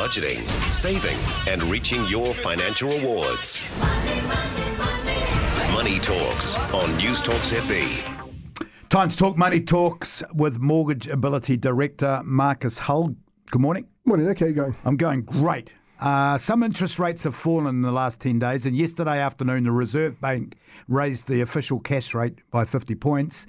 budgeting, saving, and reaching your financial rewards. Money Talks on News Talk ZB. Time to talk money talks with Mortgage Ability Director Marcus Hull. Good morning. Morning, Nick. How you going? I'm going great. Uh, some interest rates have fallen in the last 10 days, and yesterday afternoon, the Reserve Bank raised the official cash rate by 50 points.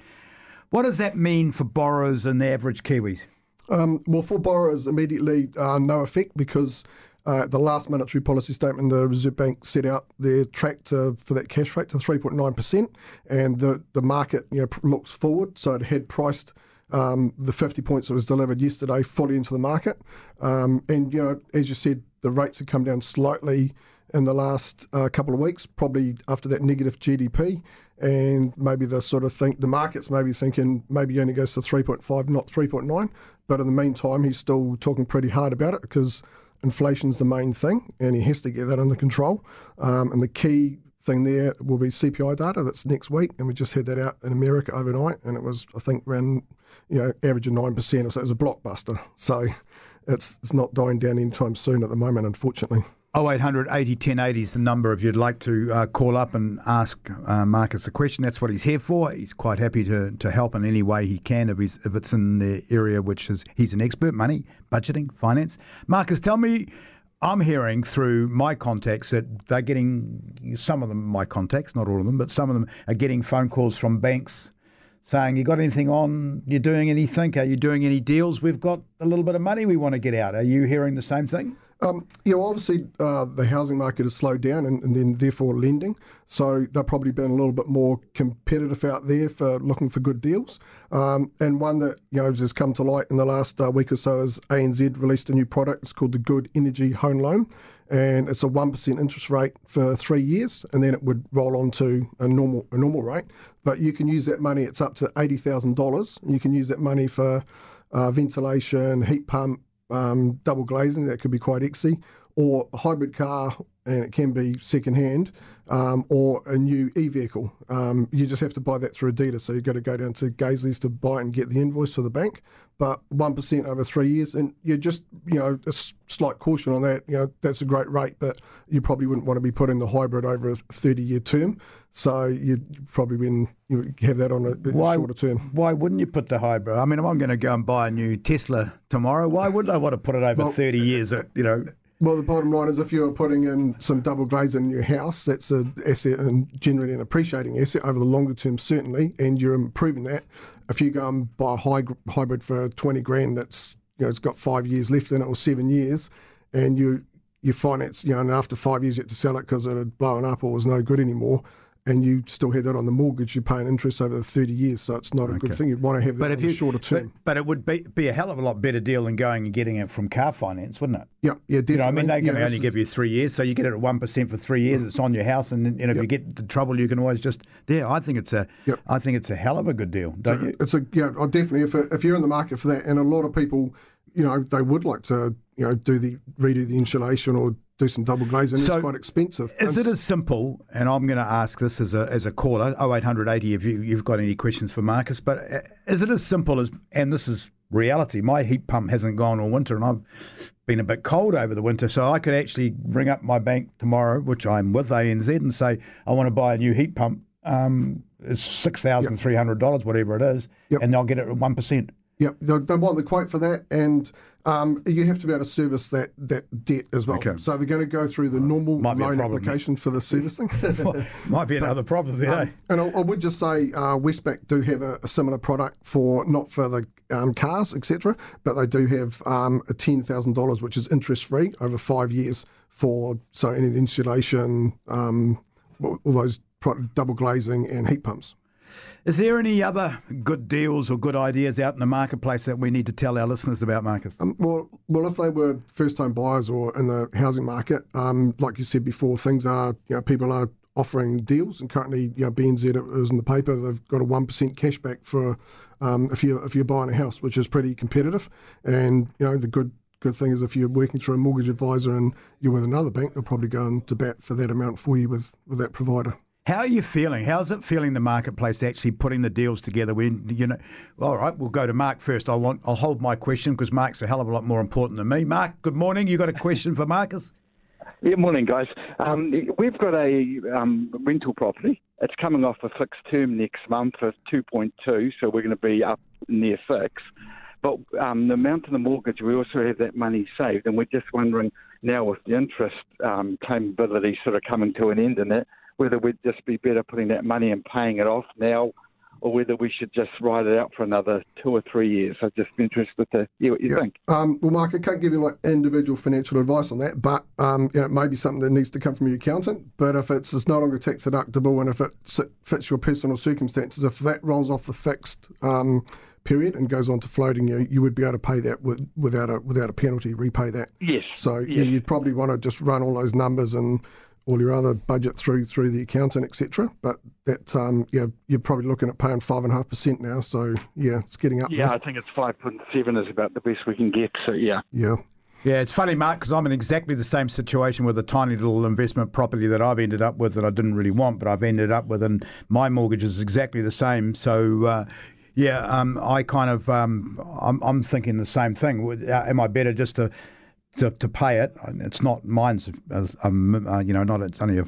What does that mean for borrowers and the average Kiwis? Um, well, for borrowers, immediately uh, no effect because uh, the last monetary policy statement, the Reserve Bank set out their track to, for that cash rate to 3.9%, and the, the market you know, looks forward. So it had priced um, the 50 points that was delivered yesterday fully into the market. Um, and, you know, as you said, the rates have come down slightly in the last uh, couple of weeks, probably after that negative GDP. And maybe the sort of think the market's maybe thinking maybe only goes to 3.5, not 3.9. But in the meantime, he's still talking pretty hard about it because inflation's the main thing, and he has to get that under control. Um, and the key thing there will be CPI data that's next week, and we just had that out in America overnight, and it was I think around you know average of nine percent or so. It was a blockbuster, so it's it's not dying down anytime soon at the moment, unfortunately. 0800 80 1080 is the number if you'd like to uh, call up and ask uh, Marcus a question. That's what he's here for. He's quite happy to, to help in any way he can if, he's, if it's in the area which is he's an expert money, budgeting, finance. Marcus, tell me. I'm hearing through my contacts that they're getting some of them, my contacts, not all of them, but some of them are getting phone calls from banks saying, You got anything on? You're doing anything? Are you doing any deals? We've got a little bit of money we want to get out. Are you hearing the same thing? Um, yeah, well, obviously uh, the housing market has slowed down and, and, then therefore lending. So they've probably been a little bit more competitive out there for looking for good deals. Um, and one that you know has come to light in the last uh, week or so is ANZ released a new product. It's called the Good Energy Home Loan. And it's a one percent interest rate for three years, and then it would roll on to a normal a normal rate. But you can use that money; it's up to eighty thousand dollars. You can use that money for uh, ventilation, heat pump, um, double glazing, that could be quite exy, or a hybrid car, and it can be second hand, um, or a new e vehicle. Um, you just have to buy that through a dealer. So you've got to go down to Gazley's to buy and get the invoice for the bank. But 1% over three years, and you just, you know, a slight caution on that. You know, that's a great rate, but you probably wouldn't want to be putting the hybrid over a 30 year term. So you'd probably been, you have that on a, why, shorter term. Why wouldn't you put the hybrid? I mean, if I'm going to go and buy a new Tesla tomorrow, why wouldn't I want to put it over well, 30 years? You know, well, the bottom line is if you're putting in some double glazing in your house, that's an asset and generally an appreciating asset over the longer term, certainly, and you're improving that. If you go and buy a high, hybrid for 20 grand that's, you know, it's got five years left in it or seven years, and you you finance, you know, and after five years you have to sell it because it had blown up or was no good anymore, and you still have that on the mortgage, you're paying interest over 30 years, so it's not a okay. good thing. You'd want to have that but if you, shorter term. But, but, it would be, be a hell of a lot better deal than going and getting it from car finance, wouldn't it? Yeah, yeah, definitely. You know, I mean, they can yeah, only give you three years, so you get it at 1% for three years, it's on your house, and, and if yep. you get into trouble, you can always just, yeah, I think it's a, yep. I think it's a hell of a good deal, don't you? It's a, yeah, oh, definitely, if, if you're in the market for that, and a lot of people, you know, they would like to, you know, do the, redo the insulation or do some double glazing. So it's quite expensive. Is it as simple? And I'm going to ask this as a as a caller, 0880 if you, you've got any questions for Marcus. But uh, is it as simple as? And this is reality. My heat pump hasn't gone all winter, and I've been a bit cold over the winter, so I could actually ring up my bank tomorrow, which I'm with ANZ, and say I want to buy a new heat pump. Um, it's six thousand three hundred dollars, whatever it is, yep. and they'll get it at one percent. Yep, they, they want the quote for that, and um, you have to be able to service that, that debt as well. Okay. So they're going to go through the normal loan application for the servicing. Might be another problem there. Um, and I, I, would just say uh, Westpac do have a, a, similar product for not for the um, cars, etc., but they do have um, a ten thousand dollars, which is interest free over five years for so any insulation, um, all those double glazing and heat pumps. Is there any other good deals or good ideas out in the marketplace that we need to tell our listeners about, Marcus? Um, well, well, if they were first-time buyers or in the housing market, um, like you said before, things are you know people are offering deals, and currently, you know, BNZ is in the paper. They've got a one percent cashback for um, if you if you're buying a house, which is pretty competitive. And you know, the good good thing is if you're working through a mortgage advisor and you're with another bank, they'll probably go into bat for that amount for you with with that provider. How are you feeling? How's it feeling the marketplace actually putting the deals together? When you know, all right, we'll go to Mark first. I want I'll hold my question because Mark's a hell of a lot more important than me. Mark, good morning. You got a question for Marcus? Yeah, morning, guys. Um, we've got a um, rental property. It's coming off a fixed term next month for 2.2, so we're going to be up near fix. But um, the amount of the mortgage, we also have that money saved, and we're just wondering now with the interest um, claimability sort of coming to an end in it, whether we'd just be better putting that money and paying it off now or whether we should just ride it out for another two or three years. I'm just interested to hear what you Yeah. think. Um, well, Mark, I can't give you like individual financial advice on that, but um, you know, it may be something that needs to come from your accountant. But if it's, it's no longer tax deductible and if it fits your personal circumstances, if that rolls off the fixed um, period and goes on to floating, you you would be able to pay that with, without a without a penalty, repay that. Yes. So yeah, you'd probably want to just run all those numbers and all your other budget through through the accountant, etc. But that um, yeah, you're probably looking at paying five and a half percent now. So yeah, it's getting up Yeah, there. I think it's 5.7 is about the best we can get. So, yeah. Yeah. Yeah, it's funny, Mark, because I'm in exactly the same situation with a tiny little investment property that I've ended up with that I didn't really want, but I've ended up with, and my mortgage is exactly the same. So, uh, yeah, um, I kind of, um, I'm, I'm thinking the same thing. Uh, Am I better just to to, to pay it? It's not mine's, uh, um, uh, you know, not it's only a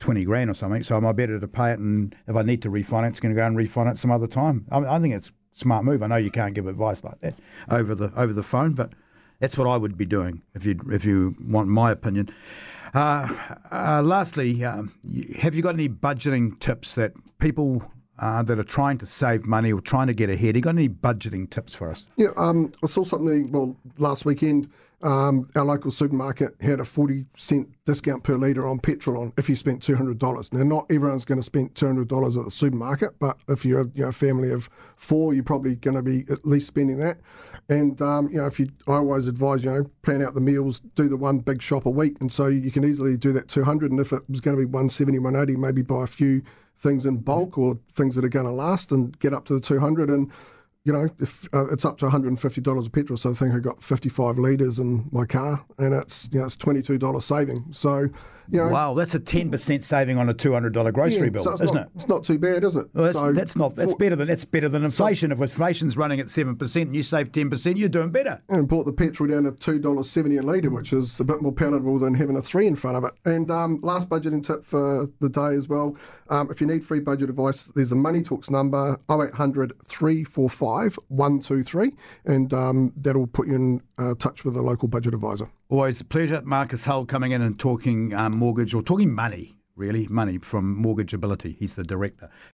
twenty grand or something. So am I better to pay it? And if I need to refinance, going to go and refinance some other time. I, I think it's a smart move. I know you can't give advice like that over the over the phone, but that's what I would be doing if you if you want my opinion. Uh, uh, lastly, um, have you got any budgeting tips that people uh, that are trying to save money or trying to get ahead? You got any budgeting tips for us? Yeah, um, I saw something, well, last weekend, um, our local supermarket had a 40 cent discount per litre on petrol on if you spent $200. Now, not everyone's going to spend $200 at the supermarket, but if you're you know, a family of four, you're probably going to be at least spending that. And, um, you know, if you, I always advise, you know, plan out the meals, do the one big shop a week. And so you can easily do that 200. And if it was going to be 170, 180, maybe buy a few things in bulk or things that are going to last and get up to the 200. And, you know, if uh, it's up to $150 a petrol, so I think I got 55 litres in my car, and it's you know it's $22 saving. So, you know, Wow, that's a ten percent saving on a two hundred dollar grocery yeah, bill, so isn't not, it? It's not too bad, is it? Well, that's, So that's not that's for- better than that's better than inflation. if inflation's running at seven percent and you save ten percent, you're doing better. and bought the petrol down to two dollars seventy a litre, which is a bit more palatable than having a three in front of it. And um, last budgeting tip for the day as well: um, if you need free budget advice, there's a Money Talks number 0800 345 123, and um, that'll put you in uh, touch with a local budget advisor. Always a pleasure, Marcus Hull, coming in and talking um, mortgage or talking money, really money from Mortgageability. He's the director.